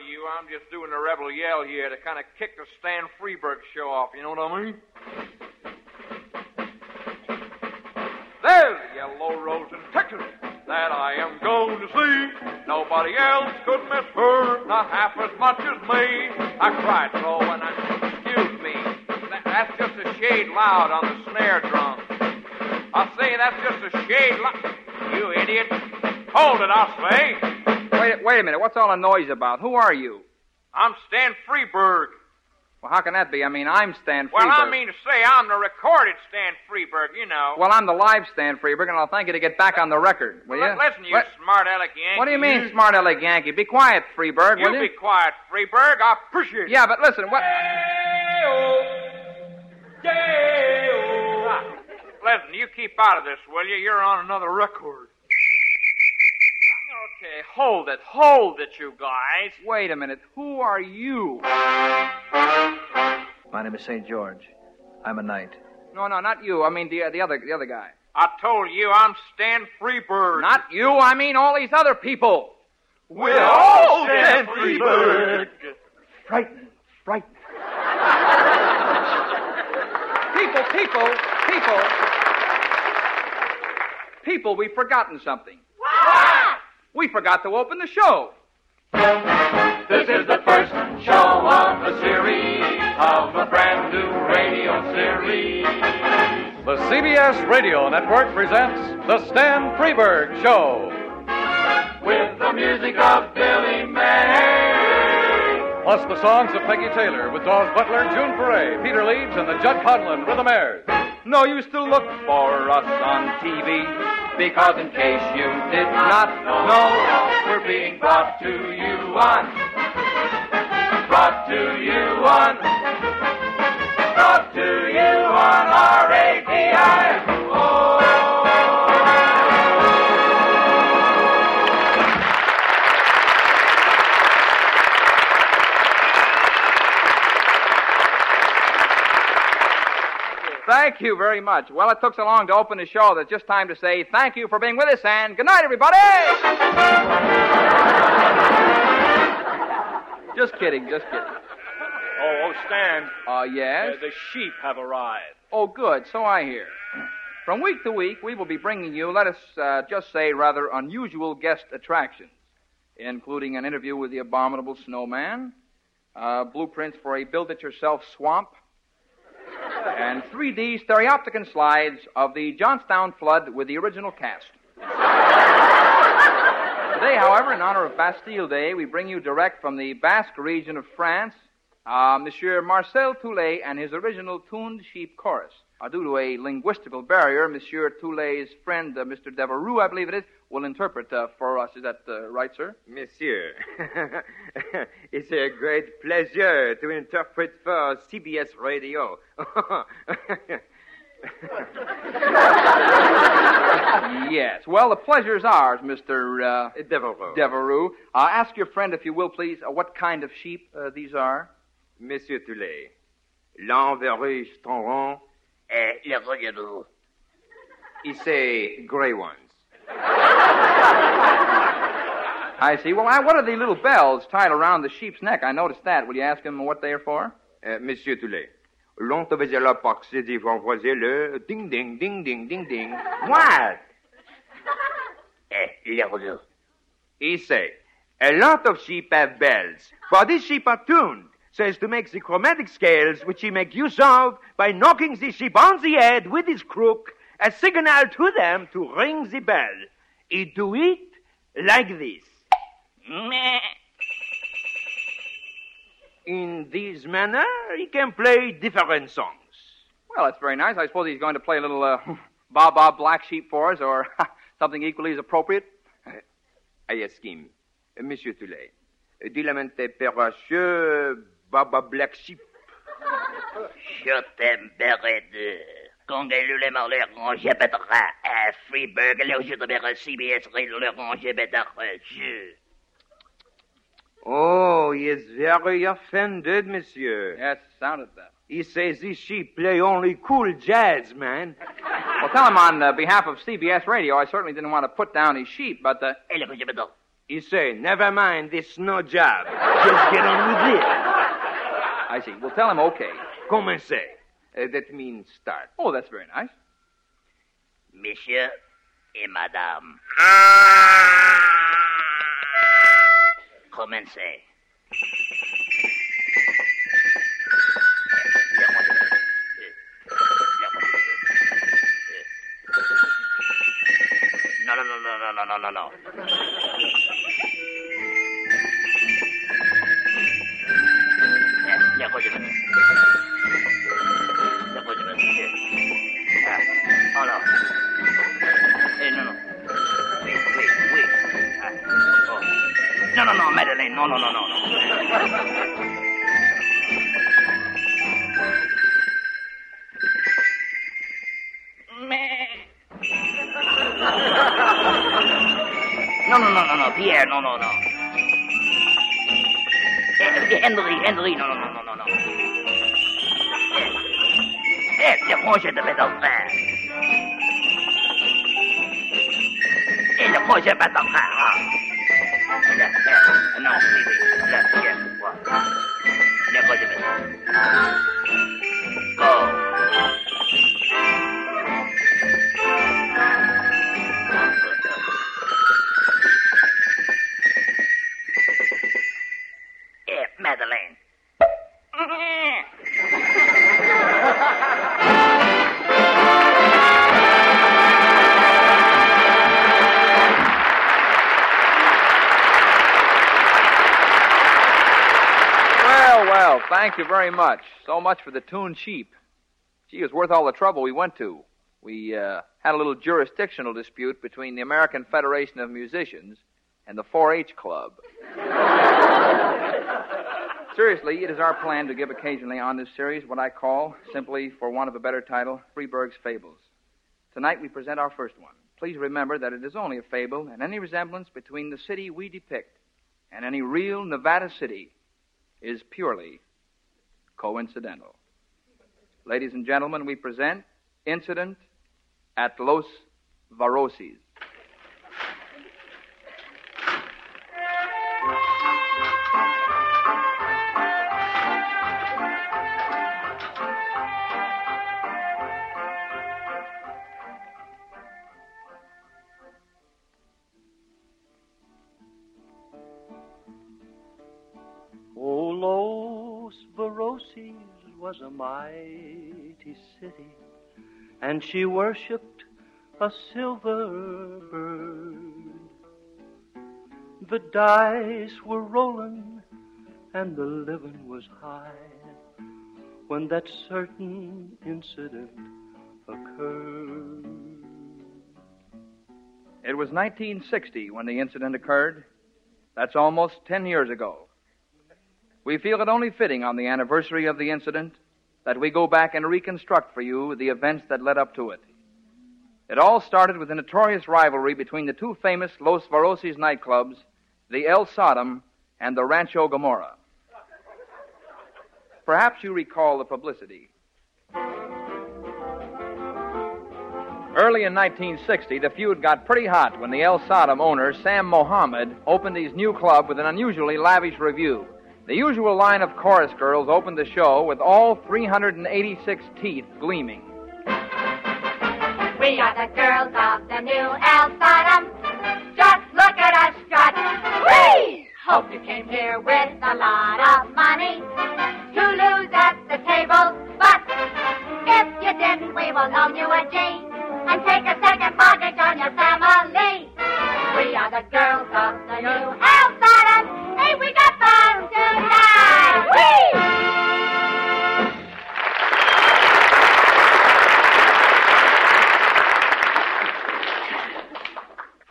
you. I'm just doing the rebel yell here to kind of kick the Stan Freberg show off. You know what I mean? There's the yellow rose in Texas that I am going to see. Nobody else could miss her, not half as much as me. I cried so when I, excuse me, that, that's just a shade loud on the snare drum. I say that's just a shade loud. You idiot. Hold it, I say. Wait, wait a minute. What's all the noise about? Who are you? I'm Stan Freberg. Well, how can that be? I mean, I'm Stan Freberg. Well, I mean to say I'm the recorded Stan Freberg, you know. Well, I'm the live Stan Freberg, and I'll thank you to get back on the record, will you? Listen, you What- smart aleck Yankee. What do you mean, smart aleck Yankee? Be quiet, Freberg, You will you? be quiet, Freberg. I appreciate it. Yeah, but listen, what? Ah, listen, you keep out of this, will you? You're on another record. Okay, hold it, hold it, you guys. Wait a minute. Who are you? My name is St. George. I'm a knight. No, no, not you. I mean the uh, the other the other guy. I told you I'm Stan Freberg. Not you. I mean all these other people. We're all Stan Freberg. Frightening. Frightening. People, people, people. People, we've forgotten something. We forgot to open the show. This is the first show of the series of a brand new radio series. The CBS Radio Network presents The Stan Freberg Show. With the music of Billy May. Plus the songs of Peggy Taylor with Daws Butler, June Foray, Peter Leeds, and the Jud Conlon Rhythmaires. No use to look for us on TV because in case you did not know, We're being brought to you on. Brought to you on. Brought to you on R-A-D-I. Thank you very much. Well, it took so long to open the show that it's just time to say thank you for being with us and good night, everybody. just kidding, just kidding. Oh, oh, Stan. Uh, yes. Uh, the sheep have arrived. Oh, good. So I hear. From week to week, we will be bringing you, let us uh, just say, rather unusual guest attractions, including an interview with the abominable snowman, uh, blueprints for a build-it-yourself swamp, and 3D stereopticon slides of the Johnstown flood with the original cast. Today, however, in honor of Bastille Day, we bring you direct from the Basque region of France, uh, Monsieur Marcel Toulet and his original tuned sheep chorus. Uh, due to a linguistical barrier, Monsieur Toulet's friend, uh, Mr. Devereux, I believe it is, will interpret uh, for us. Is that uh, right, sir? Monsieur, it's a great pleasure to interpret for CBS Radio. yes. Well, the pleasure is ours, Mr. Uh, Devereux. Devereux. Uh, ask your friend, if you will, please, uh, what kind of sheep uh, these are. Monsieur Toulet, l'enverruche ton Eh, le regardons. he say gray ones. I see. Well, I, what are the little bells tied around the sheep's neck? I noticed that. Will you ask him what they are for? Uh, Monsieur Toulet, longtemps faisait la partie des voisins le ding ding ding ding ding ding. What? Eh, le regardons. He say, a lot of sheep have bells, but these sheep are tuned so as to make the chromatic scales which he make use of by knocking the sheep on the head with his crook, a signal to them to ring the bell. He do it like this. In this manner, he can play different songs. Well, that's very nice. I suppose he's going to play a little uh, Bob Bob Black Sheep for us, or something equally as appropriate. I ask him, Monsieur Toulet, du lamenté peracheux, Baba Black Sheep. Je t'aime, Berede. Quand elle le marle rangé bedra, à Freberg, le jeu de mer CBS, le rangé bedra. Oh, he is very offended, monsieur. Yes, sounded that. He says these sheep play only cool jazz, man. Well, tell him on uh, behalf of CBS Radio, I certainly didn't want to put down his sheep, but uh, Et le. He say, never mind this no job. Just get on with it. I see. We'll tell him okay. Commencez. Uh, that means start. Oh, that's very nice. Monsieur et madame. Commencez. No, no, no, no, no, no, no, no, thank you very much. So much for the tune sheep. Gee, it was worth all the trouble we went to. We uh, had a little jurisdictional dispute between the American Federation of Musicians and the 4-H Club. Seriously, it is our plan to give occasionally on this series what I call, simply for want of a better title, Freberg's Fables. Tonight we present our first one. Please remember that it is only a fable, and any resemblance between the city we depict and any real Nevada city is purely coincidental. Ladies and gentlemen, we present Incident at Los Voraces. Mighty city, and she worshipped a silver bird. The dice were rolling, and the living was high when that certain incident occurred. It was 1960 when the incident occurred. That's almost 10 years ago. We feel it only fitting on the anniversary of the incident that we go back and reconstruct for you the events that led up to it. It all started with a notorious rivalry between the two famous Los Voraces nightclubs, the El Sodom and the Rancho Gomorrah. Perhaps you recall the publicity. Early in 1960, the feud got pretty hot when the El Sodom owner, Sam Mohammed, opened his new club with an unusually lavish review. The usual line of chorus girls opened the show with all 386 teeth gleaming. We are the girls of the new El. Just look at us strut. Whee! Hope you came here with a lot of money to lose at the table. But if you didn't, we will loan you a G and take a second mortgage on your family. We are the girls of the new El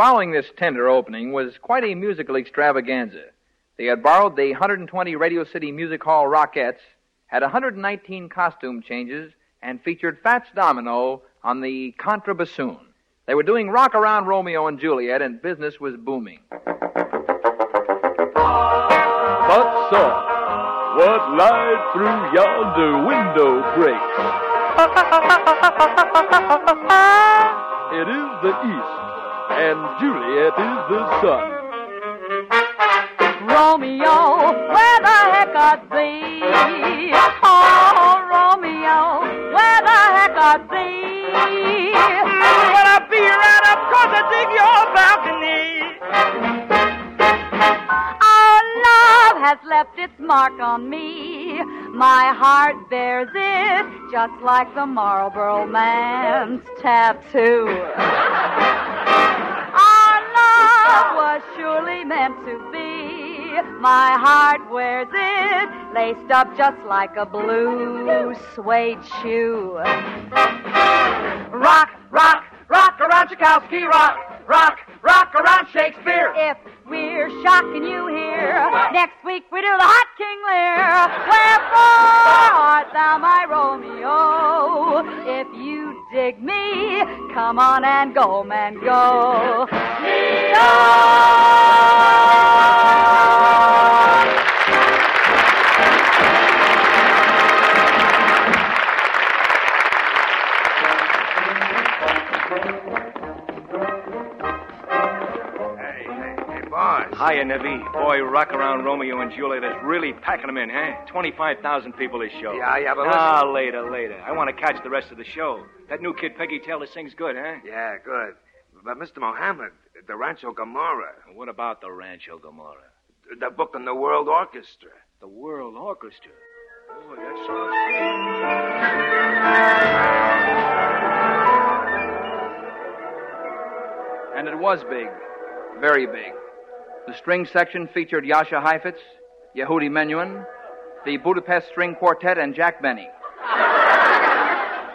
Following this tender opening was quite a musical extravaganza. They had borrowed the 120 Radio City Music Hall Rockettes, had 119 costume changes, and featured Fats Domino on the contrabassoon. They were doing Rock Around Romeo and Juliet, and business was booming. But sir, what light through yonder window breaks? it is the east, and Juliet is the sun. Romeo, where the heck are thee? Oh, Romeo, where the heck are thee? Well, I'll be right up 'cause I dig your balcony. Our love has left its mark on me. My heart bears it just like the Marlboro man's tattoo. Was surely meant to be. My heart wears it laced up just like a blue suede shoe. Rock, rock, rock around Tchaikovsky, rock, rock, rock around Shakespeare. If we're shocking you here, next week we do the Hot King Lear. Wherefore art thou my Romeo? If you dig me, come on and go, man, go. Hiya, Nevi. Boy, Rock Around Romeo and Juliet is really packing them in, huh? 25,000 people this show. Yeah, yeah, but Ah, listen- later, later. I want to catch the rest of the show. That new kid, Peggy Taylor, sings good, huh? Yeah, good. But, Mr. Mohammed, the Rancho Gomorrah, What about the Rancho Gomorrah? the book on the World Orchestra. The World Orchestra. Boy, that And it was big, very big. The string section featured Jascha Heifetz, Yehudi Menuhin, the Budapest String Quartet, and Jack Benny.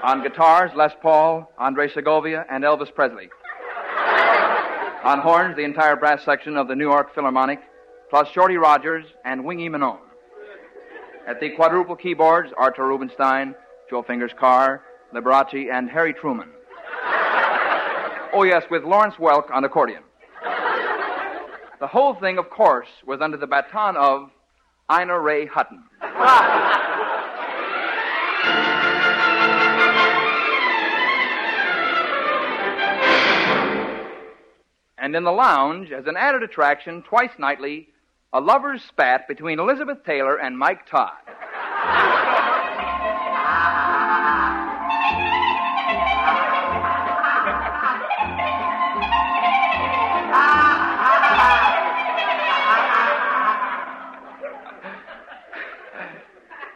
On guitars, Les Paul, Andre Segovia, and Elvis Presley. On horns, the entire brass section of the New York Philharmonic, plus Shorty Rogers and Wingy Manone. At the quadruple keyboards, Arthur Rubinstein, Joe Fingers Carr, Liberace, and Harry Truman. Oh, yes, with Lawrence Welk on accordion. The whole thing, of course, was under the baton of Ina Ray Hutton. and in the lounge, as an added attraction, twice nightly, a lover's spat between Elizabeth Taylor and Mike Todd.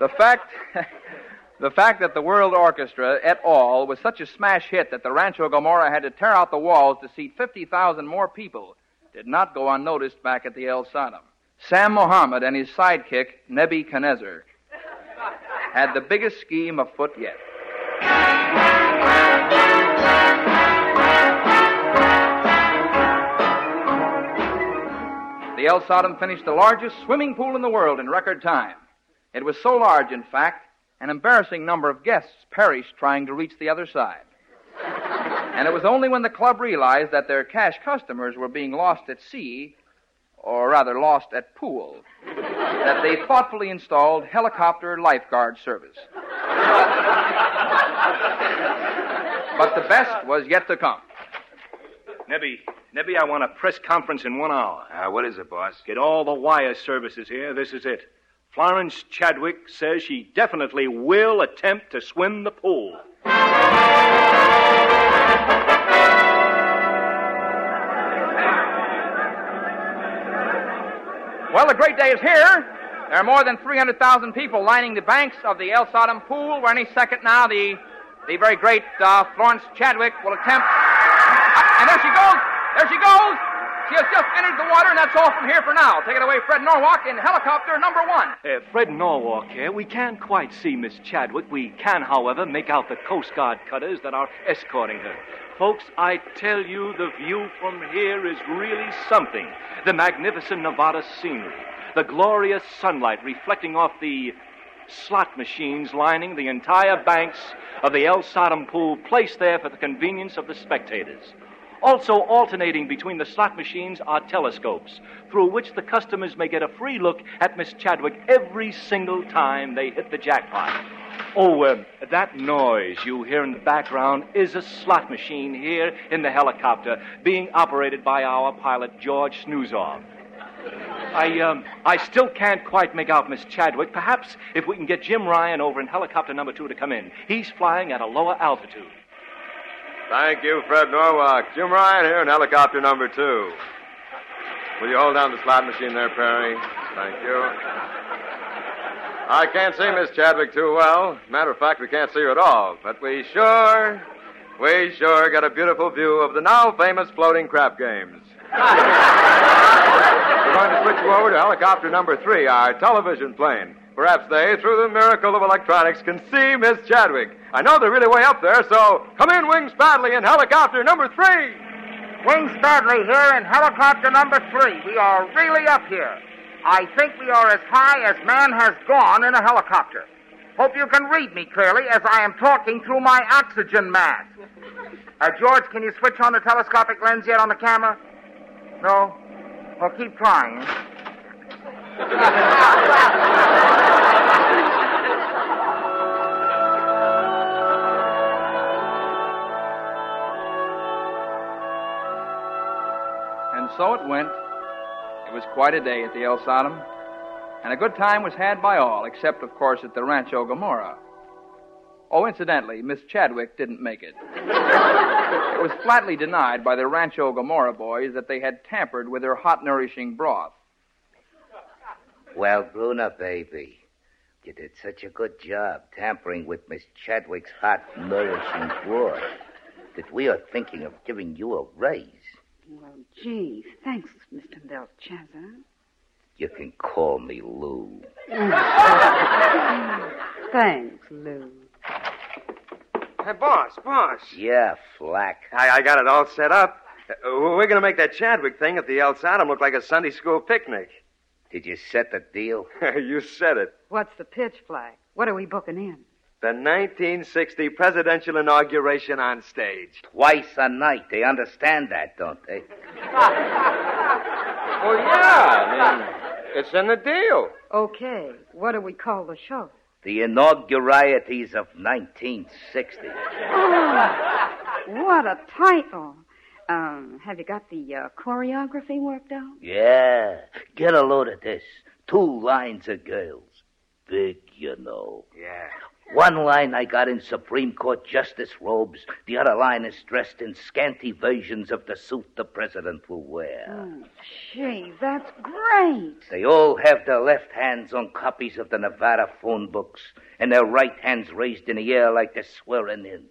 The fact, the fact that the World Orchestra et al. was such a smash hit that the Rancho Gomorrah had to tear out the walls to seat 50,000 more people did not go unnoticed back at the El Sodom. Sam Mohammed and his sidekick, Nebuchadnezzar, had the biggest scheme afoot yet. The El Sodom finished the largest swimming pool in the world in record time. It was so large, in fact, an embarrassing number of guests perished trying to reach the other side. and it was only when the club realized that their cash customers were being lost at sea, or rather lost at pool, that they thoughtfully installed helicopter lifeguard service. but the best was yet to come. Nebby, Nebby, I want a press conference in one hour. Uh, what is it, boss? Get all the wire services here. This is it. Florence Chadwick says she definitely will attempt to swim the pool. Well, the great day is here. There are more than 300,000 people lining the banks of the El Sodom Pool, where any second now the, the very great uh, Florence Chadwick will attempt. Uh, and there she goes! There she goes! She has just entered the water, and that's all from here for now. Take it away, Fred Norwalk, in helicopter number one. Uh, Fred Norwalk here. We can't quite see Miss Chadwick. We can, however, make out the Coast Guard cutters that are escorting her. Folks, I tell you, the view from here is really something. The magnificent Nevada scenery, the glorious sunlight reflecting off the slot machines lining the entire banks of the El Sodom pool, placed there for the convenience of the spectators. Also, alternating between the slot machines are telescopes, through which the customers may get a free look at Miss Chadwick every single time they hit the jackpot. Oh, uh, that noise you hear in the background is a slot machine here in the helicopter being operated by our pilot, George Snoozov. I, um, I still can't quite make out Miss Chadwick. Perhaps if we can get Jim Ryan over in helicopter number two to come in. He's flying at a lower altitude. Thank you, Fred Norwalk. Jim Ryan here in helicopter number two. Will you hold down the slot machine there, Perry? Thank you. I can't see Miss Chadwick too well. Matter of fact, we can't see her at all. But we sure, we sure got a beautiful view of the now famous floating crap games. We're going to switch you over to helicopter number three, our television plane. Perhaps they, through the miracle of electronics, can see Miss Chadwick. I know they're really way up there, so come in, Wings Badley, in helicopter number three. Wings Badley here in helicopter number three. We are really up here. I think we are as high as man has gone in a helicopter. Hope you can read me clearly as I am talking through my oxygen mask. Uh, George, can you switch on the telescopic lens yet on the camera? No? Well, keep trying. And so it went. It was quite a day at the El Sodom, and a good time was had by all, except, of course, at the Rancho Gomorrah. Oh, incidentally, Miss Chadwick didn't make it. it was flatly denied by the Rancho Gomorrah boys that they had tampered with her hot, nourishing broth. Well, Bruna, baby, you did such a good job tampering with Miss Chadwick's hot, nourishing broth that we are thinking of giving you a raise. Well, gee, thanks, Mr. Belshazzar. You can call me Lou. thanks, Lou. Hey, boss, boss. Yeah, Flack. I, I got it all set up. Uh, we're going to make that Chadwick thing at the El Sodom look like a Sunday school picnic. Did you set the deal? you said it. What's the pitch Flack? What are we booking in? The 1960 presidential inauguration on stage. Twice a night. They understand that, don't they? Well, yeah. I mean, it's in the deal. Okay. What do we call the show? The inaugurieties of 1960. Oh, what a title. Um, have you got the uh, choreography worked out? Yeah. Get a load of this. Two lines of girls. Big, you know. Yeah. One line I got in Supreme Court justice robes. The other line is dressed in scanty versions of the suit the president will wear. Oh, gee, that's great. They all have their left hands on copies of the Nevada phone books and their right hands raised in the air like they're swearing in.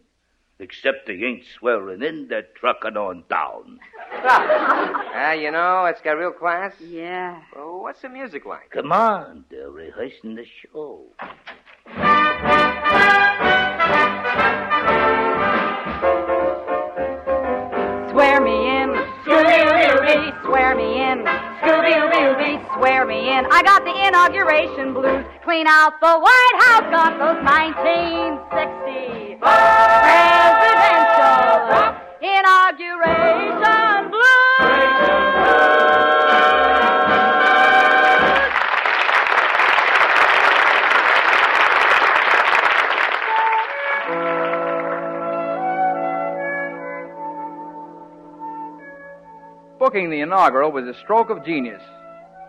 Except they ain't swearing in, they're trucking on down. Ah, you know, it's got real class. Yeah. Well, what's the music like? Come on, they're rehearsing the show. 10. I got the inauguration blues. Clean out the White House, got those 1960 presidential inauguration blues. Booking the inaugural was a stroke of genius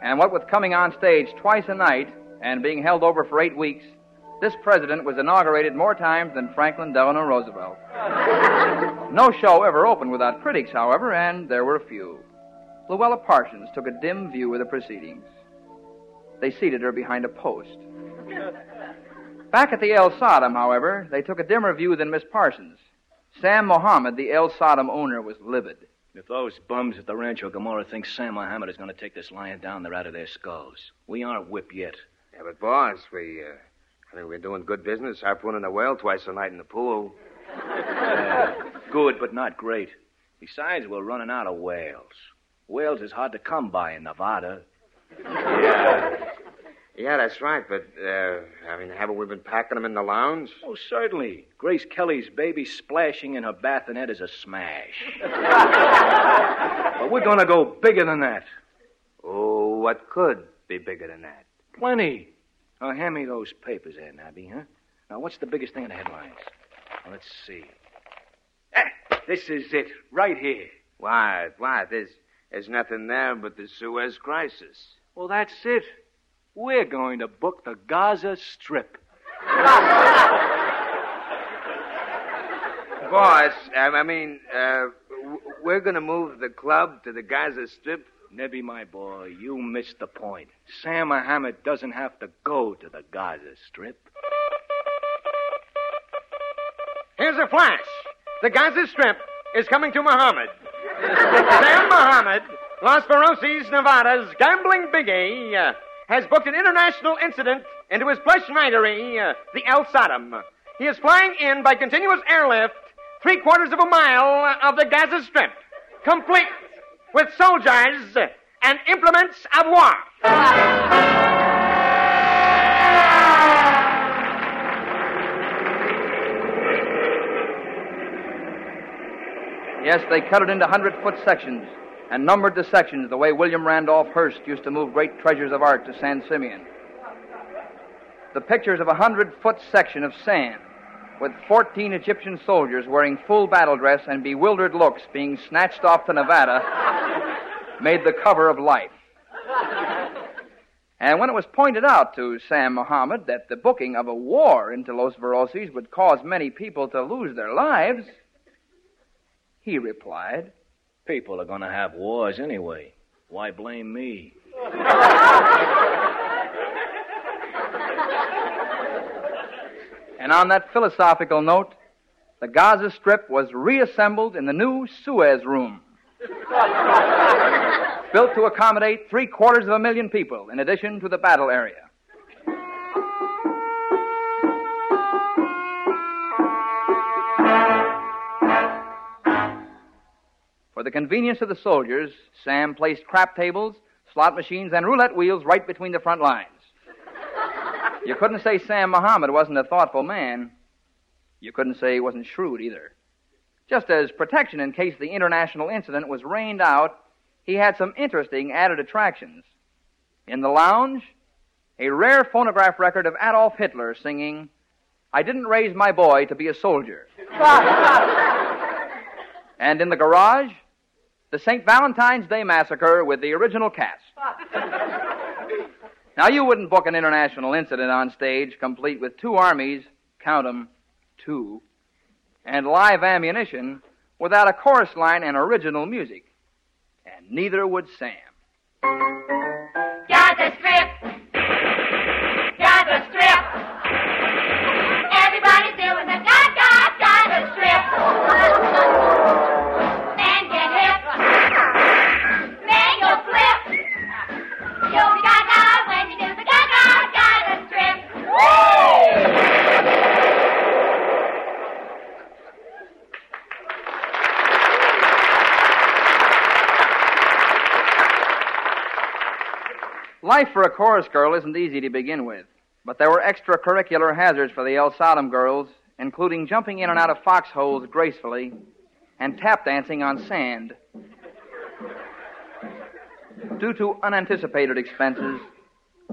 and what with coming on stage twice a night and being held over for eight weeks, this president was inaugurated more times than Franklin Delano Roosevelt. no show ever opened without critics, however, and there were a few. Louella Parsons took a dim view of the proceedings. They seated her behind a post. Back at the El Sodom, however, they took a dimmer view than Miss Parsons. Sam Mohammed, the El Sodom owner, was livid. If those bums at the Rancho Gomorrah think Sam Mohammed is going to take this lion down, they're out of their skulls. We aren't whipped yet. Yeah, but boss, we, uh, I mean, we're doing good business, harpooning a whale twice a night in the pool. Uh, good, but not great. Besides, we're running out of whales. Whales is hard to come by in Nevada. Yeah. Yeah, that's right, but, uh, I mean, haven't we been packing them in the lounge? Oh, certainly. Grace Kelly's baby splashing in her bassinet is a smash. but we're going to go bigger than that. Oh, what could be bigger than that? Plenty. Now, hand me those papers there, Nabby, huh? Now, what's the biggest thing in the headlines? Now, let's see. Ah, this is it, right here. Why, why, There's, There's nothing there but the Suez Crisis. Well, that's it. We're going to book the Gaza Strip. Boss, I mean, uh, we're going to move the club to the Gaza Strip. Nebby, my boy, you missed the point. Sam Mohammed doesn't have to go to the Gaza Strip. Here's a flash. The Gaza Strip is coming to Mohammed. Sam Mohammed, Las Ferocias, Nevada's gambling biggie, uh, has booked an international incident into his plush winery, uh, the El Sodom. He is flying in by continuous airlift three quarters of a mile of the Gaza Strip, complete with soldiers and implements of war. Yes, they cut it into hundred foot sections and numbered the sections the way William Randolph Hearst used to move great treasures of art to San Simeon. The pictures of a hundred foot section of sand with 14 Egyptian soldiers wearing full battle dress and bewildered looks being snatched off to Nevada made the cover of Life. And when it was pointed out to Sam Mohammed that the booking of a war into Los Voraces would cause many people to lose their lives, he replied, People are going to have wars anyway. Why blame me? And on that philosophical note, the Gaza Strip was reassembled in the new Suez Room, built to accommodate three quarters of a million people, in addition to the battle area. For the convenience of the soldiers, Sam placed crap tables, slot machines, and roulette wheels right between the front lines. You couldn't say Sam Mohammed wasn't a thoughtful man. You couldn't say he wasn't shrewd either. Just as protection in case the international incident was rained out, he had some interesting added attractions. In the lounge, a rare phonograph record of Adolf Hitler singing, I didn't raise my boy to be a soldier. and in the garage, the St. Valentine's Day Massacre with the original cast. Now, you wouldn't book an international incident on stage complete with two armies, count 'em, two, and live ammunition without a chorus line and original music. And neither would Sam. Gaza Strip. Life for a chorus girl isn't easy to begin with, but there were extracurricular hazards for the El Sodom girls, including jumping in and out of foxholes gracefully and tap dancing on sand. Due to unanticipated expenses,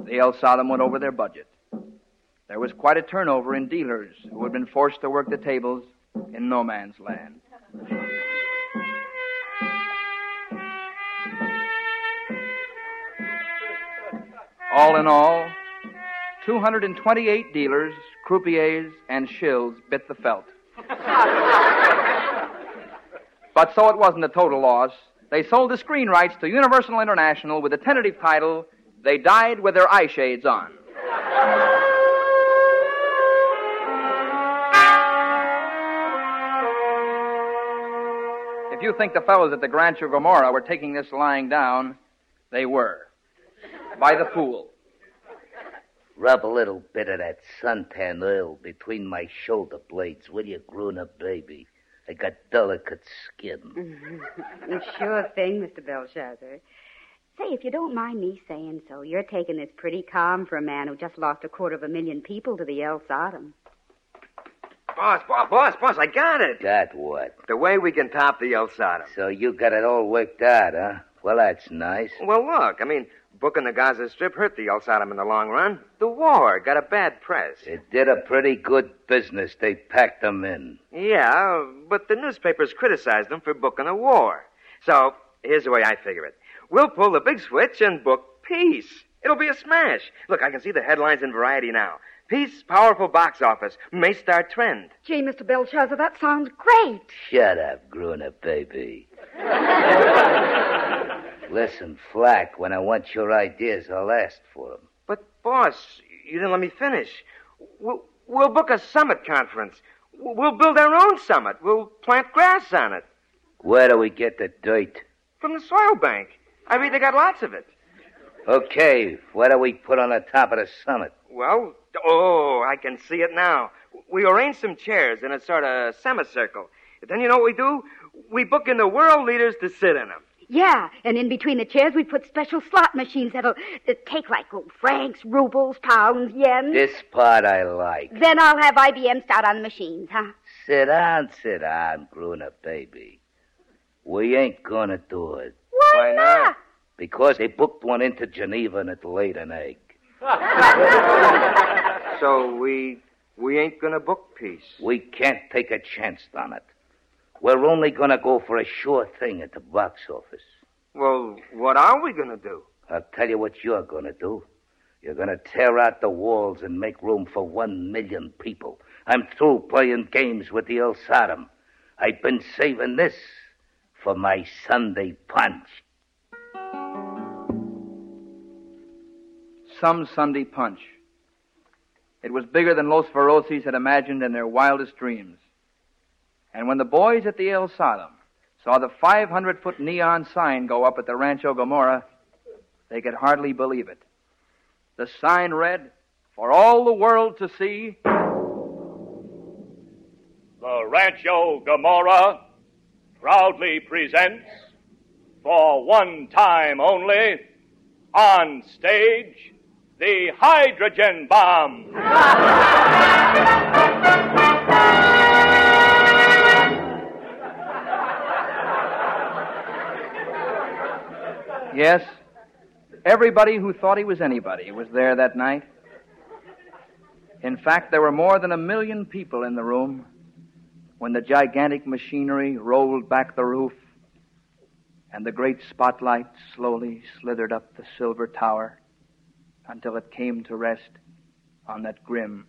the El Sodom went over their budget. There was quite a turnover in dealers who had been forced to work the tables in no man's land. All in all, 228 dealers, croupiers, and shills bit the felt. but so it wasn't a total loss. They sold the screen rights to Universal International with the tentative title, They Died with Their Eye Shades On. If you think the fellows at the Rancho Gomorrah were taking this lying down, they were. By the pool. Rub a little bit of that suntan oil between my shoulder blades, will you, grown up baby? I got delicate skin. sure thing, Mr. Belshazzar. Say, if you don't mind me saying so, you're taking this pretty calm for a man who just lost a quarter of a million people to the El Sodom. Boss, boss, boss, boss, I got it. Got what? The way we can top the El Sodom. So you got it all worked out, huh? Well, that's nice. Well, look, I mean, booking the Gaza Strip hurt the El Sodom in the long run. The war got a bad press. It did a pretty good business. They packed them in. Yeah, but the newspapers criticized them for booking a war. So, Here's the way I figure it. We'll pull the big switch and book Peace. It'll be a smash. Look, I can see the headlines in Variety now. Peace, powerful box office, may start trend. Gee, Mr. Belshazzar, that sounds great. Shut up, grown-up baby. Listen, Flack, when I want your ideas, I'll ask for them. But, boss, you didn't let me finish. We'll, we'll book a summit conference. We'll build our own summit. We'll plant grass on it. Where do we get the dirt? From the soil bank. I mean, they got lots of it. Okay, what do we put on the top of the summit? Well, oh, I can see it now. We arrange some chairs in a sort of semicircle. Then you know what we do? We book in the world leaders to sit in them. Yeah, and in between the chairs we put special slot machines that'll uh, take like oh, francs, rubles, pounds, yen. This part I like. Then I'll have IBM start on the machines, huh? Sit down, sit down, grown-up baby. We ain't gonna do it. Why, not? Because they booked one into Geneva and it laid an egg. So we we ain't gonna book peace. We can't take a chance on it. We're only gonna go for a sure thing at the box office. Well, what are we gonna do? I'll tell you what you're gonna do. You're gonna tear out the walls and make room for one million people. I'm through playing games with the El Sodom. I've been saving this for my Sunday punch. Some Sunday punch. It was bigger than Los Feroces had imagined in their wildest dreams. And when the boys at the El Sodom saw the 500 foot neon sign go up at the Rancho Gomorrah, they could hardly believe it. The sign read, For all the world to see, The Rancho Gomorrah proudly presents, for one time only, on stage, the hydrogen bomb. yes, everybody who thought he was anybody was there that night. In fact, there were more than a million people in the room when the gigantic machinery rolled back the roof and the great spotlight slowly slithered up the silver tower until it came to rest on that grim,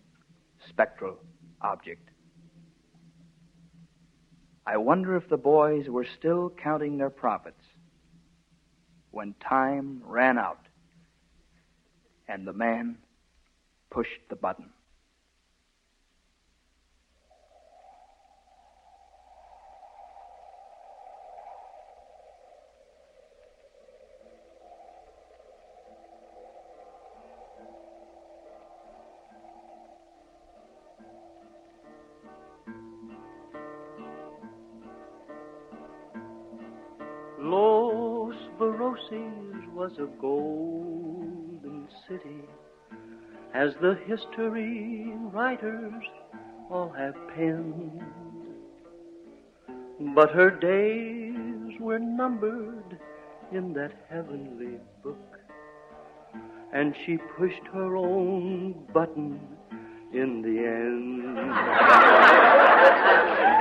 spectral object. I wonder if the boys were still counting their profits when time ran out and the man pushed the button. A golden city, as the history writers all have penned. But her days were numbered in that heavenly book, and she pushed her own button in the end.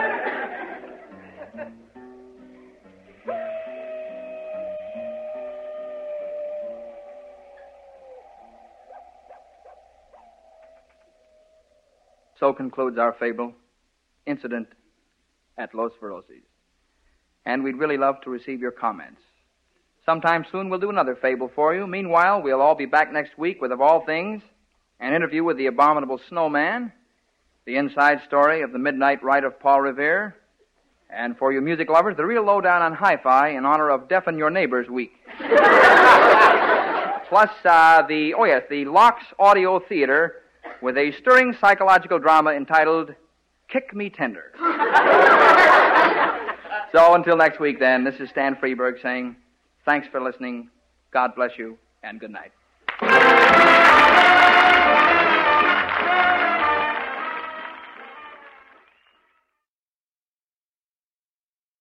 So concludes our fable, Incident at Los Voraces. And we'd really love to receive your comments. Sometime soon we'll do another fable for you. Meanwhile, we'll all be back next week with, of all things, an interview with the abominable snowman, the inside story of the midnight rite of Paul Revere, and for you music lovers, the real lowdown on hi-fi in honor of Deafen Your Neighbors Week. Plus, uh, the, oh yes, the Locks Audio Theater with a stirring psychological drama entitled Kick Me Tender. so until next week, then, this is Stan Freberg saying thanks for listening, God bless you, and good night.